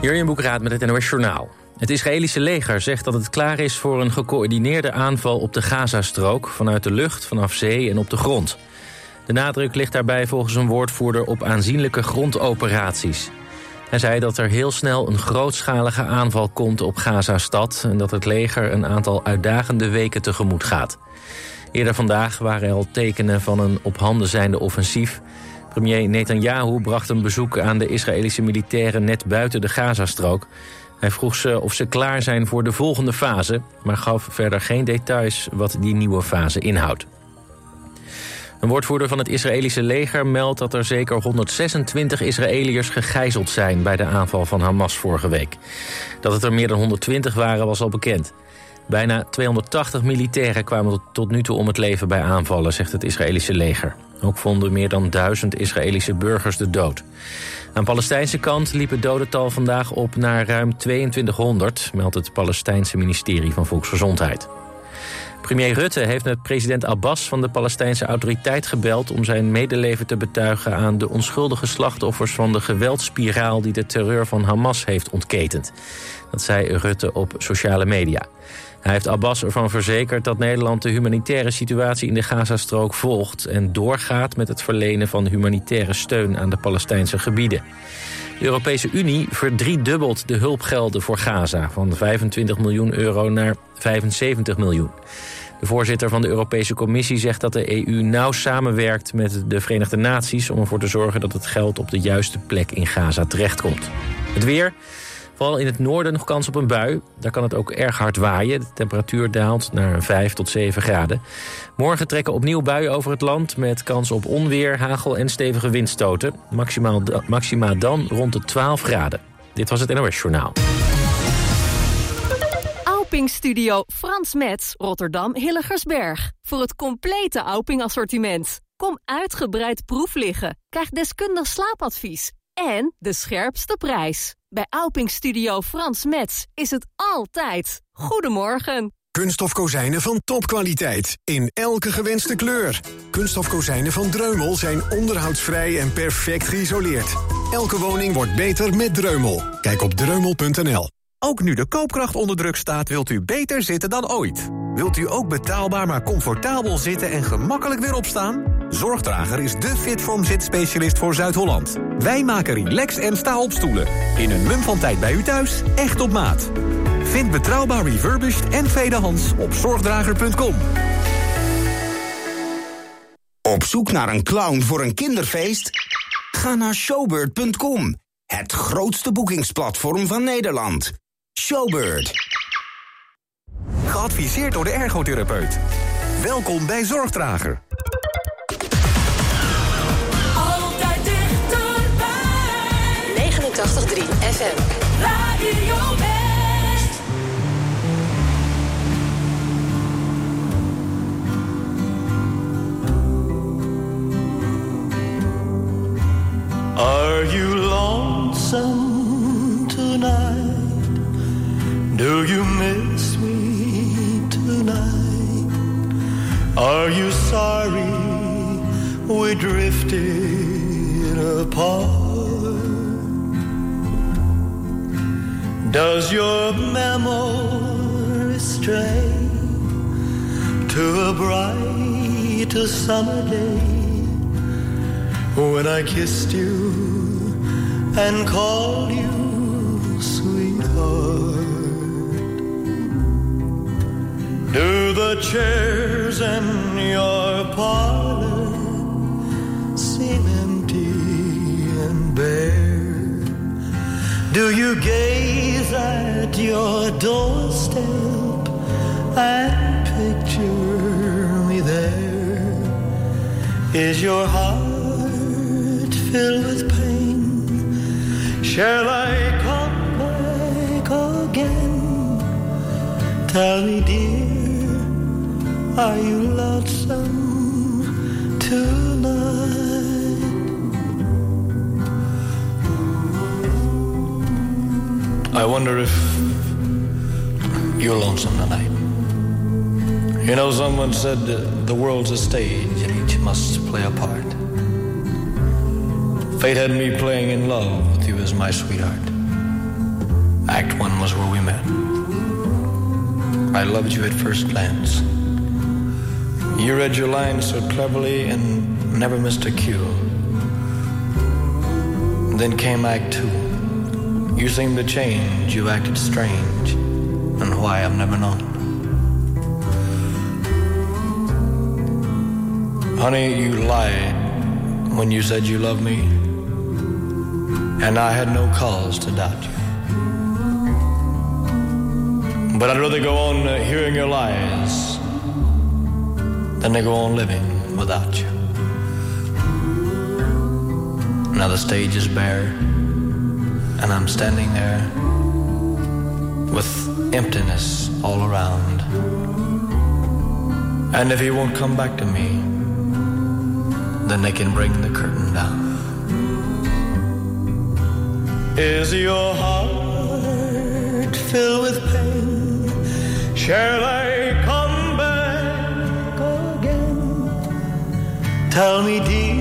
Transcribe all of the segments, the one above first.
Jurjen Boekraat met het NOS Journaal. Het Israëlische leger zegt dat het klaar is voor een gecoördineerde aanval op de Gazastrook... vanuit de lucht, vanaf zee en op de grond. De nadruk ligt daarbij volgens een woordvoerder op aanzienlijke grondoperaties. Hij zei dat er heel snel een grootschalige aanval komt op Gazastad... en dat het leger een aantal uitdagende weken tegemoet gaat. Eerder vandaag waren er al tekenen van een op handen zijnde offensief... Premier Netanyahu bracht een bezoek aan de Israëlische militairen net buiten de Gazastrook. Hij vroeg ze of ze klaar zijn voor de volgende fase... maar gaf verder geen details wat die nieuwe fase inhoudt. Een woordvoerder van het Israëlische leger meldt dat er zeker 126 Israëliërs gegijzeld zijn bij de aanval van Hamas vorige week. Dat het er meer dan 120 waren was al bekend. Bijna 280 militairen kwamen tot nu toe om het leven bij aanvallen, zegt het Israëlische leger. Ook vonden meer dan duizend Israëlische burgers de dood. Aan Palestijnse kant liep het dodental vandaag op naar ruim 2200... meldt het Palestijnse ministerie van Volksgezondheid. Premier Rutte heeft met president Abbas van de Palestijnse autoriteit gebeld... om zijn medeleven te betuigen aan de onschuldige slachtoffers... van de geweldspiraal die de terreur van Hamas heeft ontketend. Dat zei Rutte op sociale media. Hij heeft Abbas ervan verzekerd dat Nederland de humanitaire situatie in de Gazastrook volgt... en doorgaat met het verlenen van humanitaire steun aan de Palestijnse gebieden. De Europese Unie verdriedubbelt de hulpgelden voor Gaza... van 25 miljoen euro naar 75 miljoen. De voorzitter van de Europese Commissie zegt dat de EU nauw samenwerkt met de Verenigde Naties... om ervoor te zorgen dat het geld op de juiste plek in Gaza terechtkomt. Het weer... Vooral in het noorden nog kans op een bui. Daar kan het ook erg hard waaien. De temperatuur daalt naar 5 tot 7 graden. Morgen trekken opnieuw buien over het land... met kans op onweer, hagel en stevige windstoten. Maximaal, maxima dan rond de 12 graden. Dit was het NOS Journaal. Auping Studio Frans Metz, Rotterdam Hilligersberg. Voor het complete Auping assortiment. Kom uitgebreid proef liggen. Krijg deskundig slaapadvies. En de scherpste prijs. Bij Auping Studio Frans Metz is het altijd. Goedemorgen. Kunststof kozijnen van topkwaliteit. In elke gewenste kleur. Kunststof kozijnen van Dreumel zijn onderhoudsvrij en perfect geïsoleerd. Elke woning wordt beter met Dreumel. Kijk op dreumel.nl. Ook nu de koopkracht onder druk staat, wilt u beter zitten dan ooit. Wilt u ook betaalbaar maar comfortabel zitten en gemakkelijk weer opstaan? Zorgdrager is de Fitform zitspecialist voor Zuid-Holland. Wij maken relax en sta-opstoelen. In een mum van tijd bij u thuis, echt op maat. Vind betrouwbaar refurbished en tweedehands op zorgdrager.com. Op zoek naar een clown voor een kinderfeest? Ga naar showbird.com. Het grootste boekingsplatform van Nederland. Showbird. Geadviseerd door de ergotherapeut. Welkom bij Zorgdrager. Altijd dichterbij. 89.3 FM. Radio. Are you lonesome tonight? Do you miss me tonight? Are you sorry we drifted apart? Does your memory stray to a bright summer day? when I kissed you and called you sweetheart. Do the chairs in your parlor seem empty and bare? Do you gaze at your doorstep and picture me there? Is your heart filled with pain? Shall I come back again? Tell me, dear, are you lonesome tonight? I wonder if you're lonesome tonight. You know, someone said the world's a stage and each must play a part. Fate had me playing in love with you as my sweetheart. Act one was where we met. I loved you at first glance. You read your lines so cleverly and never missed a cue. Then came Act Two. You seemed to change, you acted strange, and why I've never known. Honey, you lied when you said you loved me, and I had no cause to doubt you. But I'd rather go on hearing your lies than they go on living without you. Now the stage is bare, and I'm standing there with emptiness all around. And if he won't come back to me, then they can bring the curtain down. Is your heart filled with pain? Shall I Tell me, dear,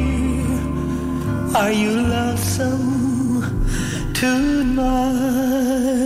are you lonesome tonight?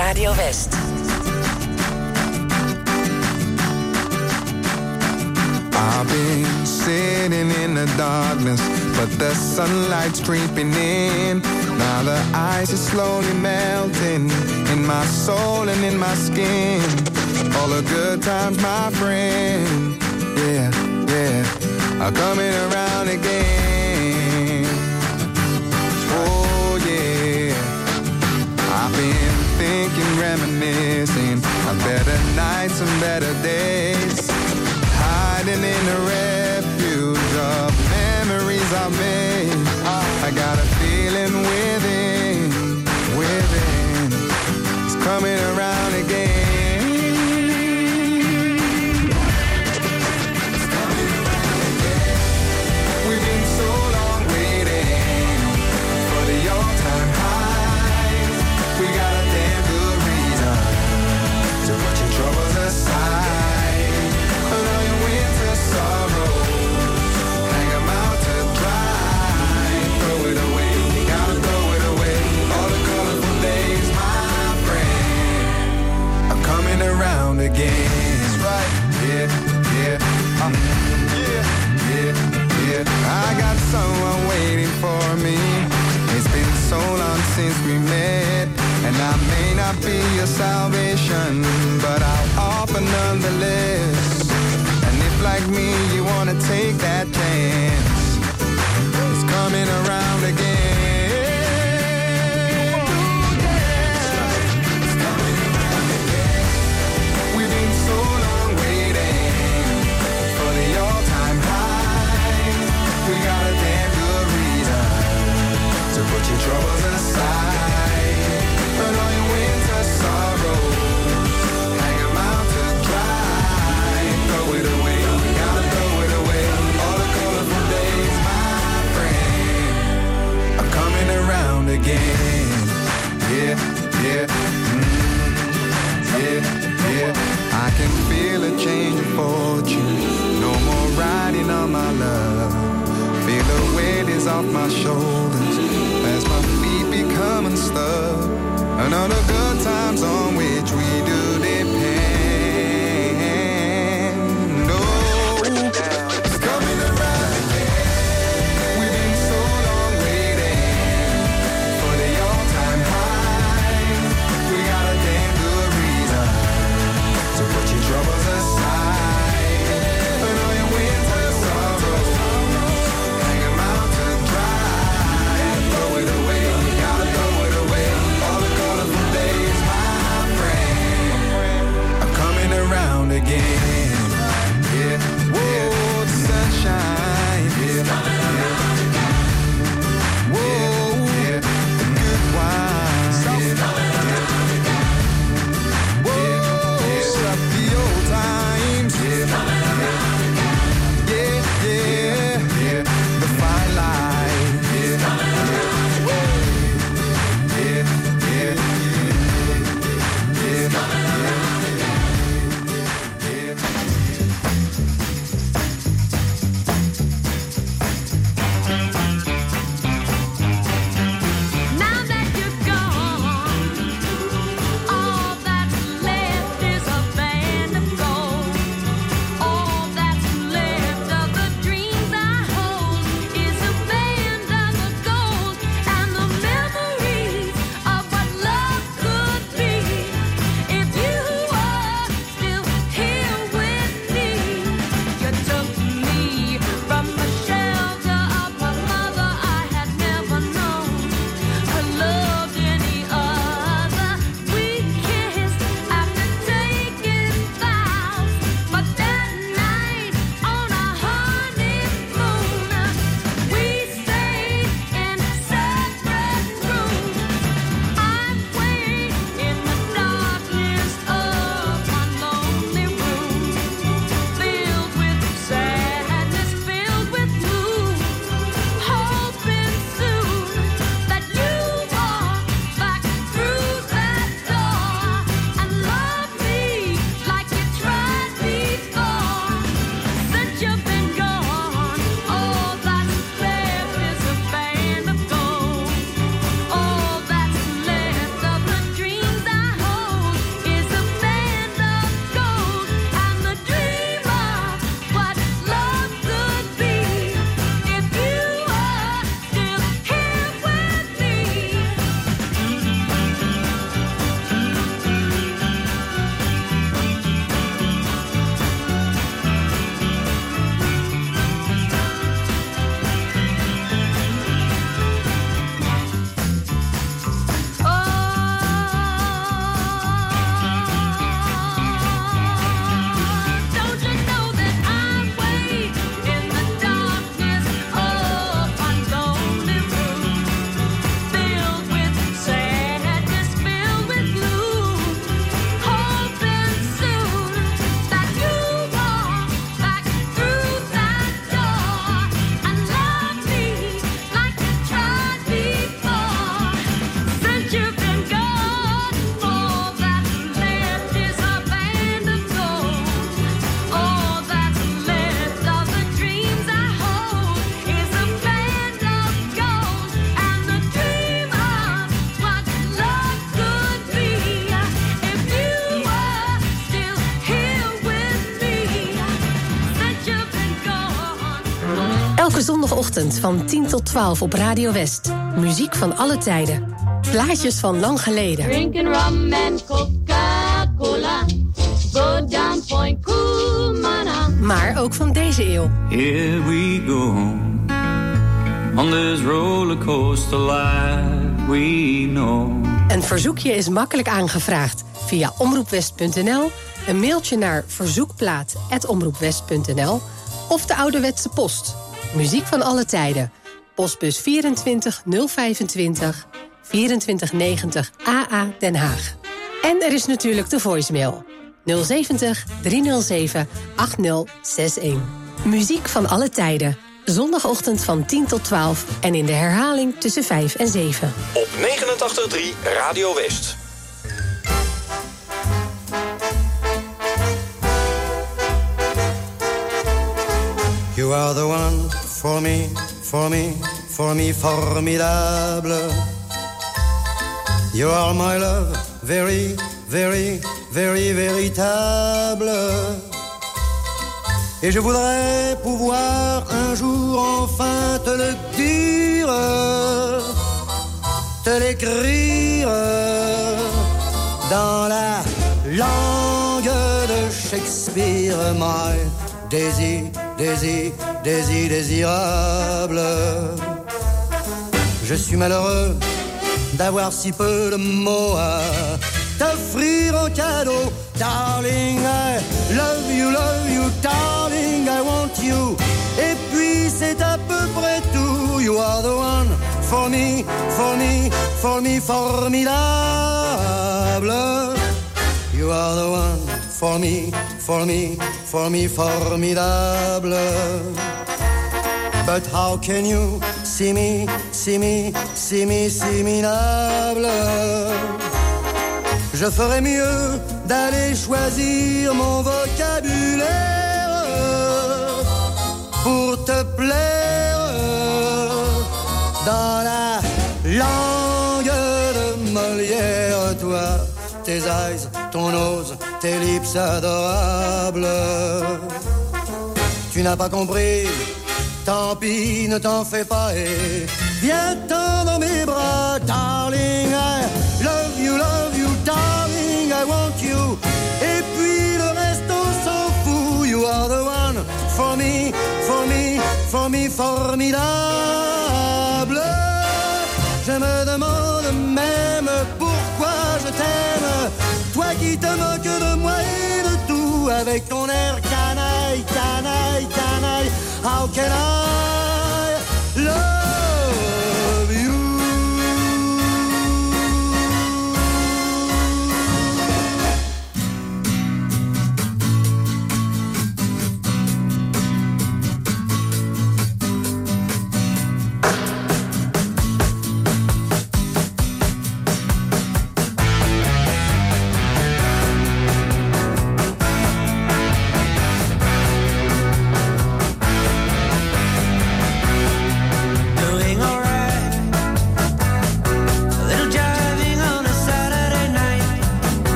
Radio West. Van 10 tot 12 op Radio West. Muziek van alle tijden. Plaatjes van lang geleden. Drinking rum and Coca-Cola. Go down Point Kumana. Maar ook van deze eeuw. Here we go on this rollercoaster life we know. Een verzoekje is makkelijk aangevraagd via omroepwest.nl, een mailtje naar verzoekplaat.omroepwest.nl of de ouderwetse post. Muziek van alle tijden. Postbus 24 025 2490 AA Den Haag. En er is natuurlijk de voicemail 070 307 8061. Muziek van alle tijden. Zondagochtend van 10 tot 12 en in de herhaling tussen 5 en 7. Op 89.3 Radio West. You are the one for me, for me, for me, formidable. You are my love, very, very, very véritable. Et je voudrais pouvoir un jour enfin te le dire, te l'écrire dans la langue de Shakespeare, my désir, désir, désir, désirable. Je suis malheureux d'avoir si peu de mots à t'offrir en cadeau. Darling, I love you, love you, darling, I want you. Et puis c'est à peu près tout. You are the one for me, for me, for me, formidable. You are the one for me, for me, for me, formidable. But how can you see me, see me, see me, see Je ferais mieux d'aller choisir mon vocabulaire pour te plaire dans la langue de Molière, toi, tes eyes, ton nose, tes lips adorables. Tu n'as pas compris, tant pis, ne t'en fais pas et viens-t'en dans mes bras, darling. I love you, love you, darling, I want you. Et puis le reste, on s'en fout. You are the one for me, for me, for me, formidable. Je me demande même pourquoi je t'aime. Qui te moques de moi et de tout avec ton air canaille, canaille, canaille. How can I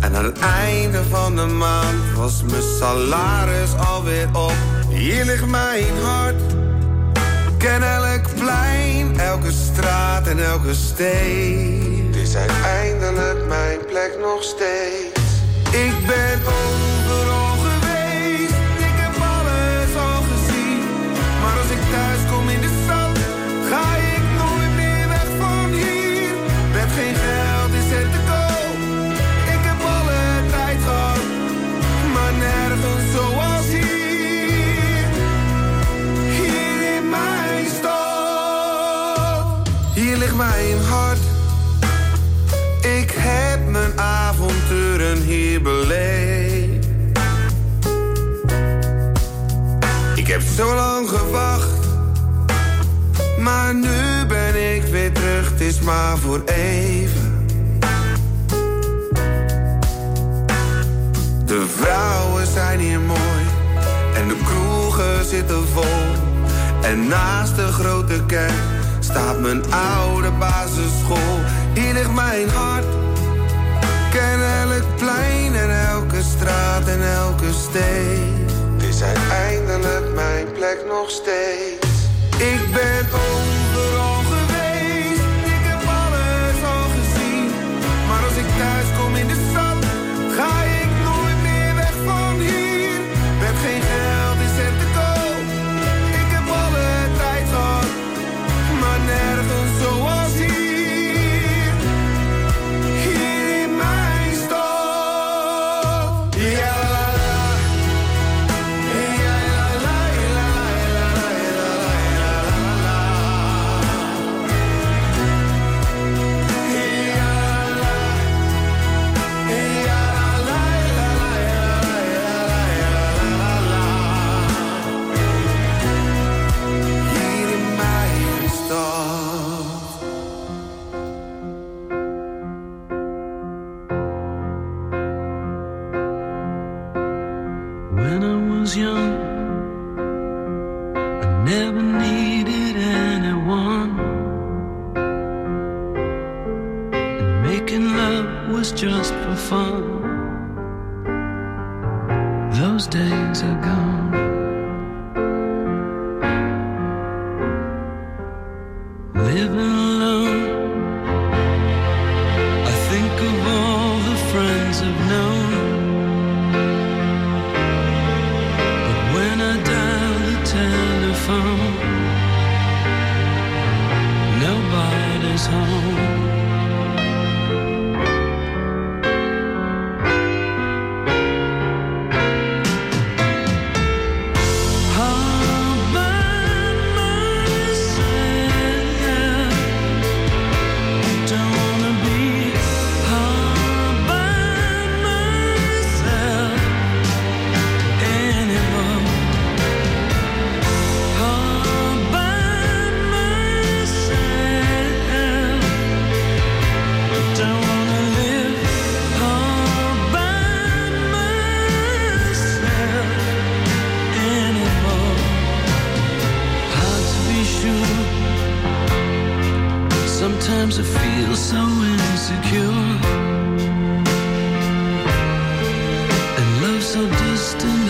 En aan het einde van de maand was mijn salaris alweer op. Hier ligt mijn hart. Ken elk plein, elke straat en elke steen. Het is uiteindelijk mijn plek nog steeds. Ik ben overal mijn hart. Ik heb mijn avonturen hier beleefd. Ik heb zo lang gewacht, maar nu ben ik weer terug, het is maar voor even. De vrouwen zijn hier mooi en de kroegen zitten vol. En naast de grote kerk staat mijn oude basisschool. Hier ligt mijn hart, ken elk plein en elke straat en elke steen. Is uiteindelijk mijn plek nog steeds. Ik ben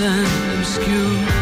and obscure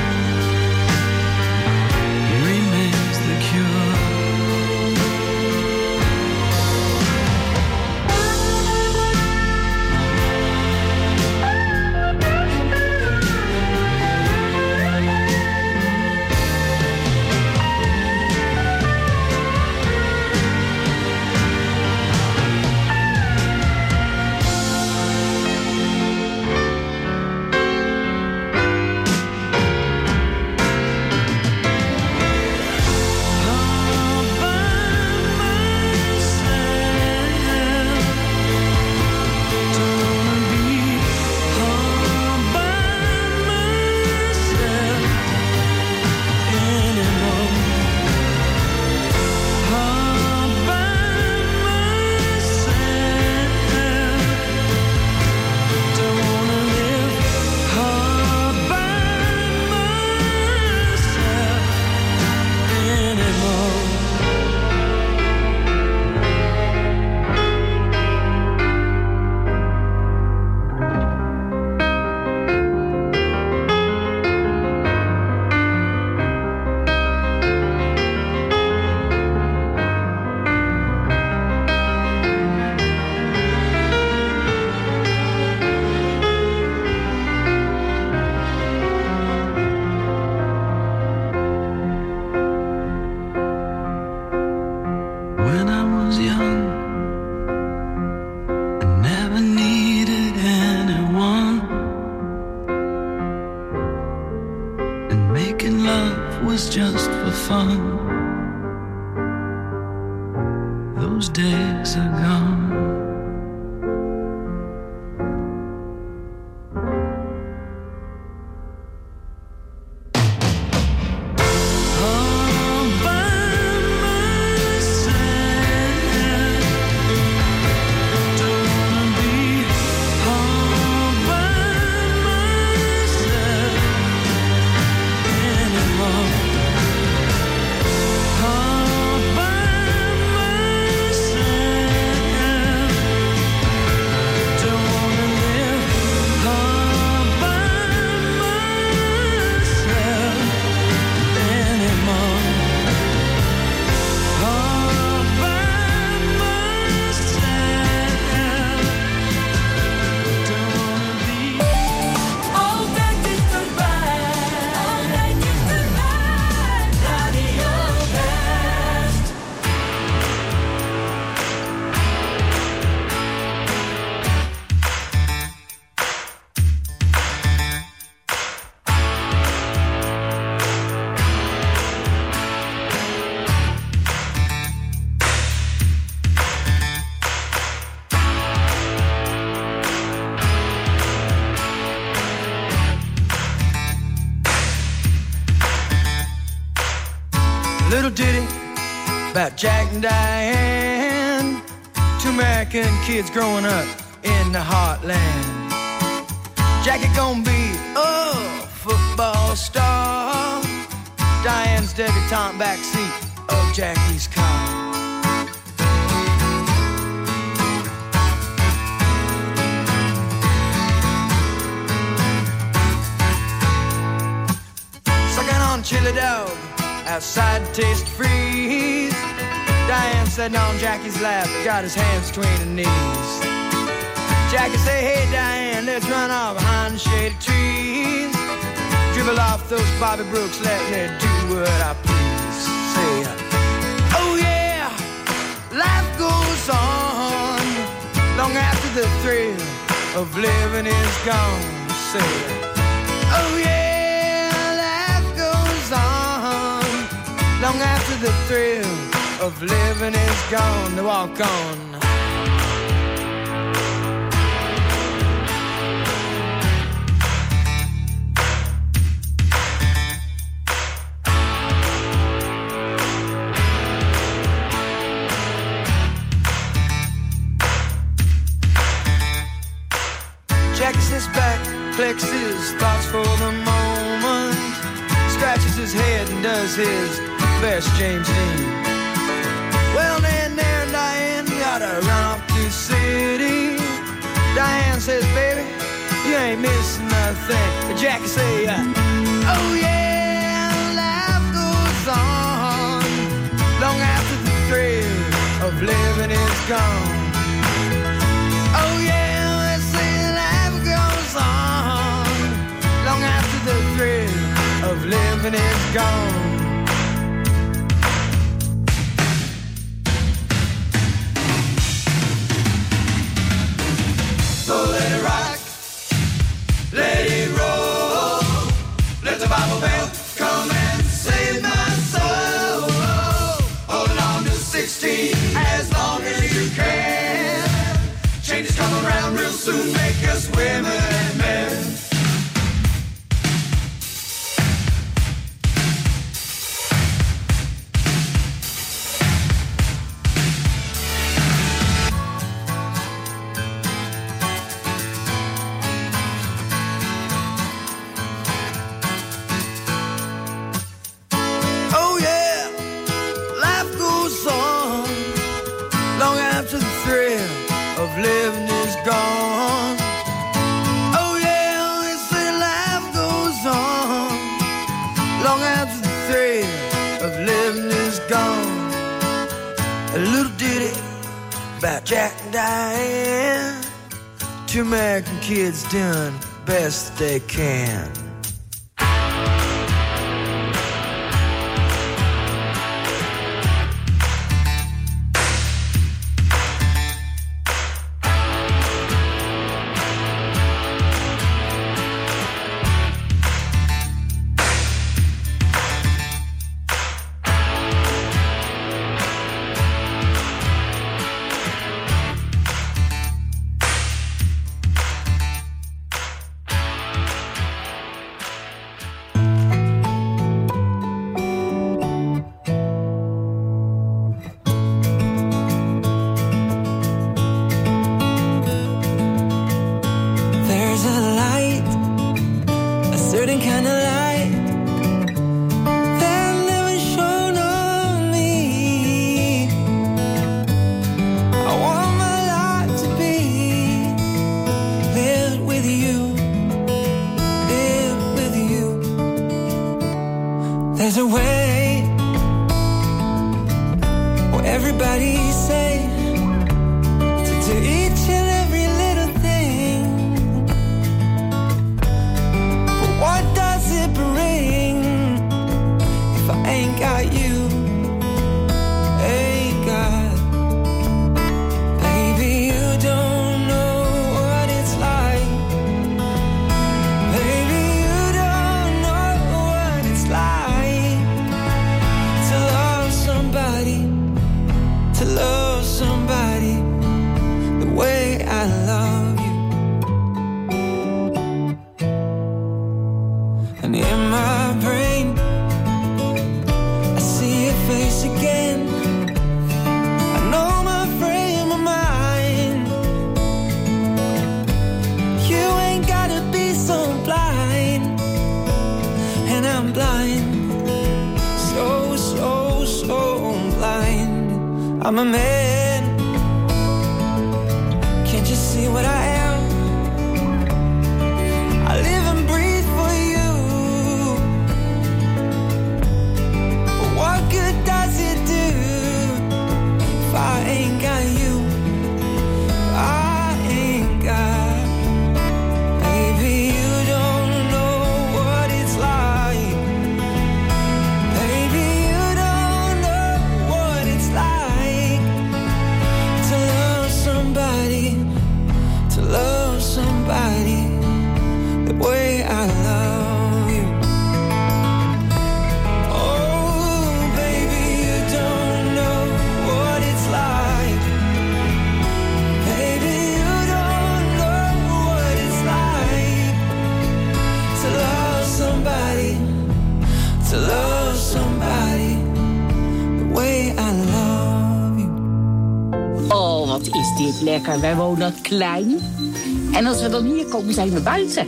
just for fun. Those days are gone. Up in the heartland. Jackie gonna be a football star. Diane's debutante backseat of Jackie's car. Sucking on chili dog outside taste freeze. Diane sitting on Jackie's lap, got his hands between her knees. Jackie say, hey Diane, let's run off behind the shady trees. Dribble off those Bobby Brooks, let me do what I please. Say, oh yeah, life goes on long after the thrill of living is gone. Say, oh yeah, life goes on long after the thrill of living is gone. To walk on. Does his best James Dean. Well, then there, Diane, gotta run off to city. Diane says, baby, you ain't missing nothing. But say, uh, oh yeah, life goes on long after the thrill of living is gone. Oh yeah, they say life goes on long after the thrill of living is gone. Soon, make us women doing best they can. Lekker. Wij wonen klein. En als we dan hier komen, zijn we buiten.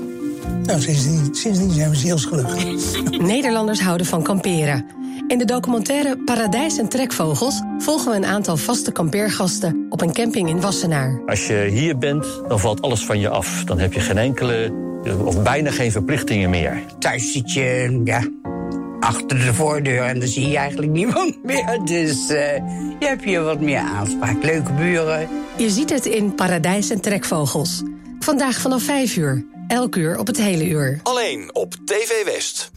Nou, sindsdien, sindsdien zijn we zielsgelukkig. Nederlanders houden van kamperen. In de documentaire Paradijs en Trekvogels volgen we een aantal vaste kampeergasten op een camping in Wassenaar. Als je hier bent, dan valt alles van je af. Dan heb je geen enkele, of bijna geen verplichtingen meer. Thuis zit je ja, achter de voordeur en dan zie je eigenlijk niemand meer. Dus eh, je hebt hier wat meer aanspraak. Leuke buren. Je ziet het in Paradijs en Trekvogels. Vandaag vanaf 5 uur. Elk uur op het hele uur. Alleen op TV West.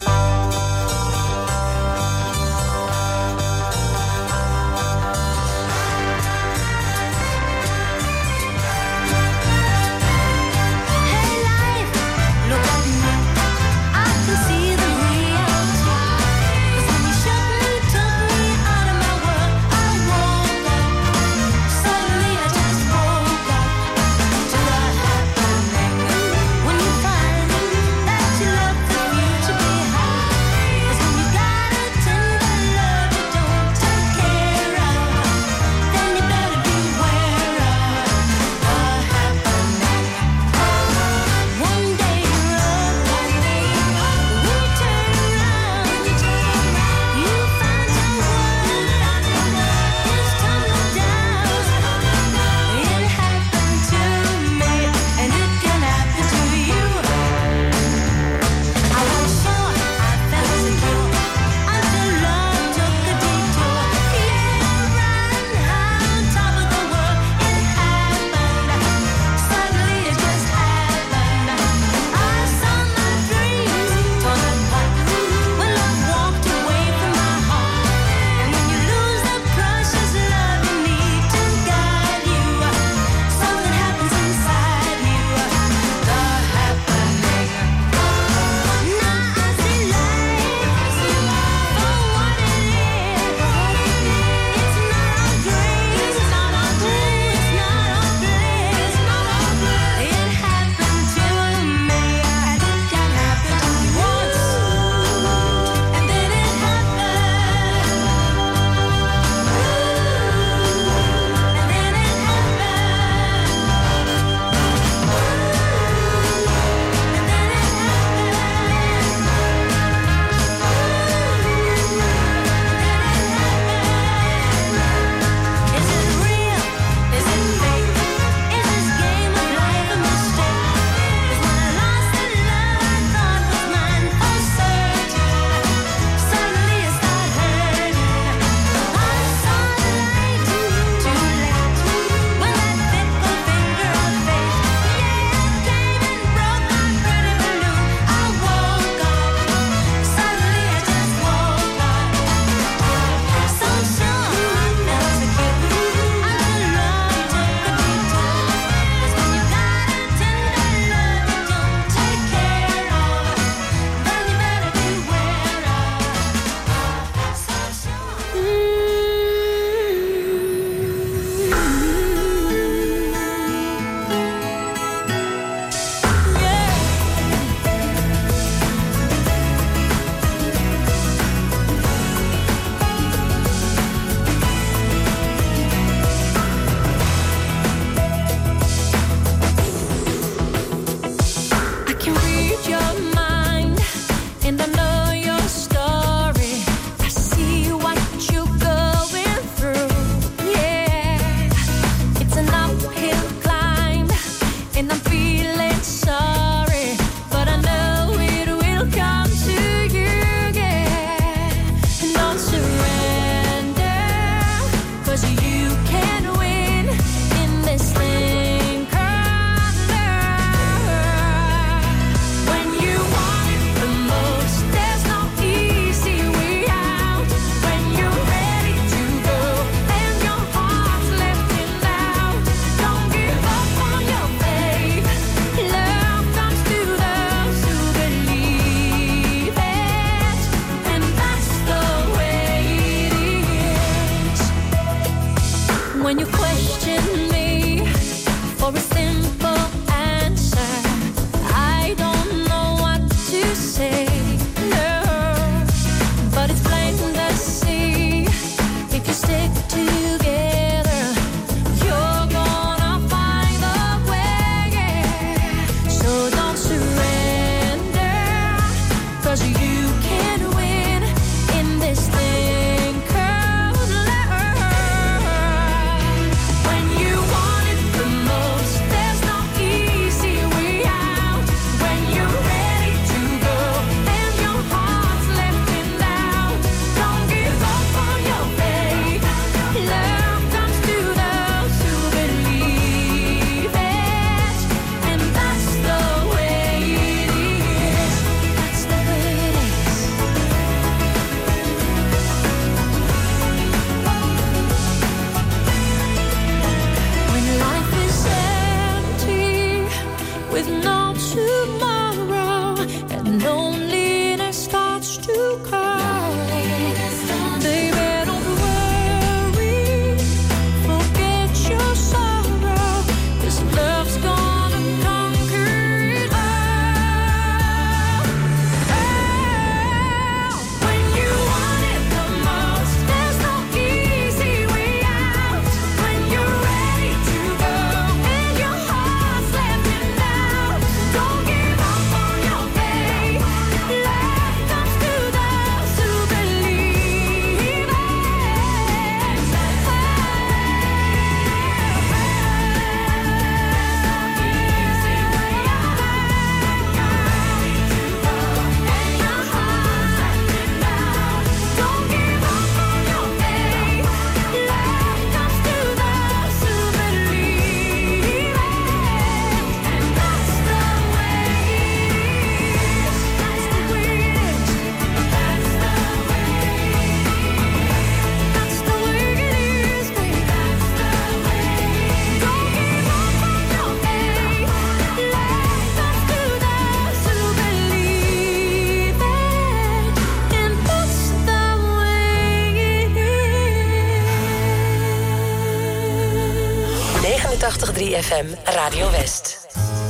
FM Radio West.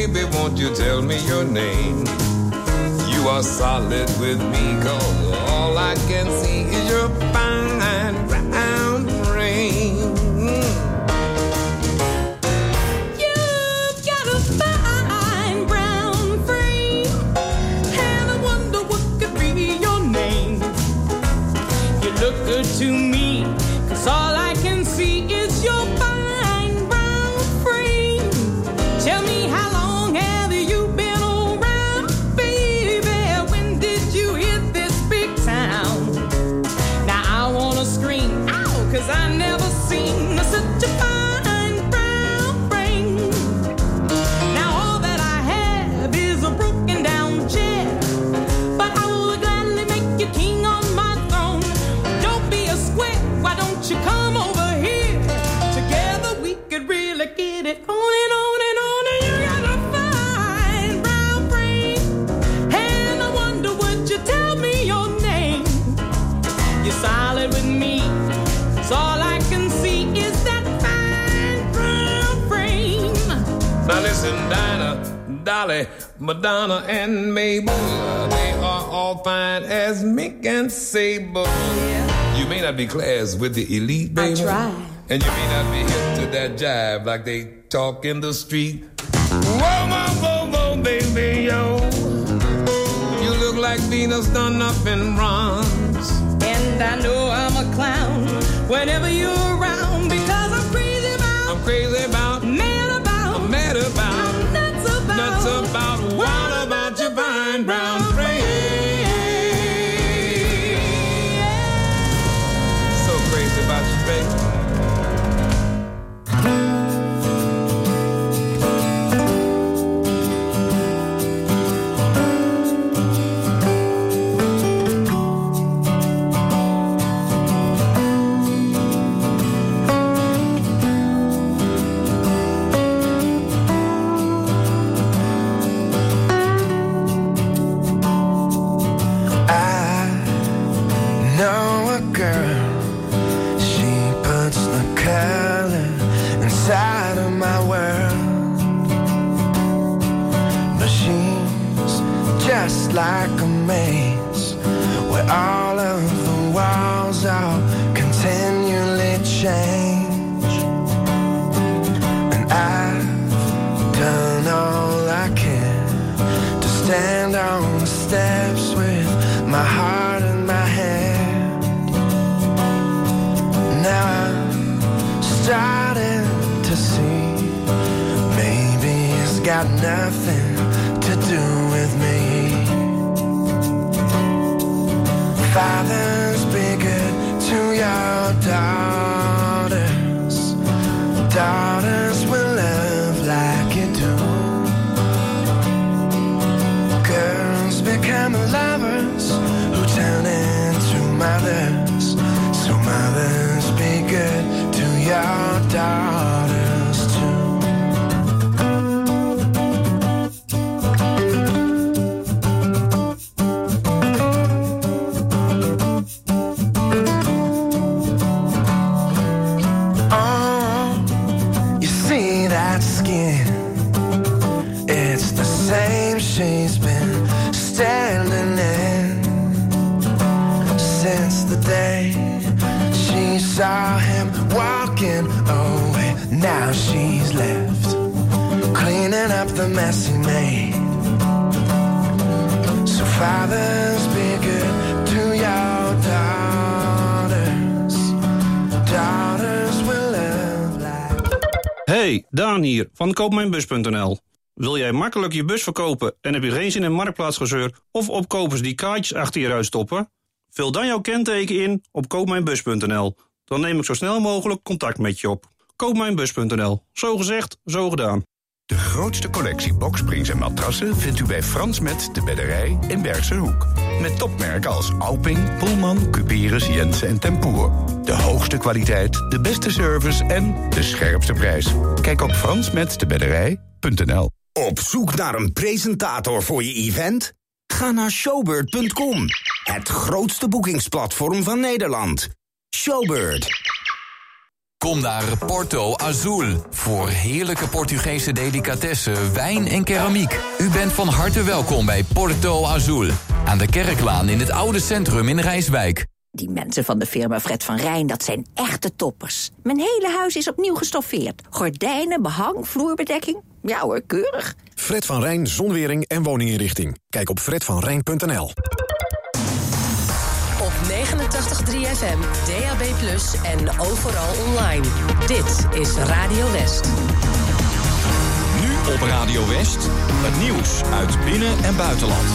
Baby, won't you tell me your name? You are solid with me, cause all I can see is your fine Dolly, Madonna, and Mabel. They are all fine as Mick and Sable. Yeah. You may not be class with the elite, baby. I try. And you may not be hip to that jive like they talk in the street. Whoa, my, whoa, whoa, baby, yo. You look like Venus done up in bronze. And I know I'm a clown whenever you're around because I'm crazy about. I'm crazy about about what about Divine Brown Frame? So crazy about you, baby. train's been standing in since the day she saw him walking away. Now she's left cleaning up the mess he made. So, fathers, be good to your daughters. Daughters will love like. Hey, Daan hier van koopmijnbus.nl. Wil jij makkelijk je bus verkopen en heb je geen zin in marktplaatsgezeur of opkopers die kaartjes achter je ruit stoppen? Vul dan jouw kenteken in op koopmijnbus.nl. Dan neem ik zo snel mogelijk contact met je op. Koopmijnbus.nl. Zo gezegd, zo gedaan. De grootste collectie boksprings en matrassen vindt u bij Frans Met de Bedderij in Bergse Hoek. Met topmerken als Alping, Pullman, Cuperus, Jensen en Tempoer. De hoogste kwaliteit, de beste service en de scherpste prijs. Kijk op fransmetdebedderij.nl Op zoek naar een presentator voor je event? Ga naar showbird.com, het grootste boekingsplatform van Nederland. Showbird. Kom naar Porto Azul voor heerlijke Portugese delicatessen, wijn en keramiek. U bent van harte welkom bij Porto Azul aan de Kerklaan in het oude centrum in Rijswijk. Die mensen van de firma Fred van Rijn, dat zijn echte toppers. Mijn hele huis is opnieuw gestoffeerd. Gordijnen, behang, vloerbedekking. Ja hoor, keurig. Fred van Rijn, zonwering en woninginrichting. Kijk op fredvanrijn.nl. Op 89.3 FM, DAB+, en overal online. Dit is Radio West. Nu op Radio West, het nieuws uit binnen- en buitenland.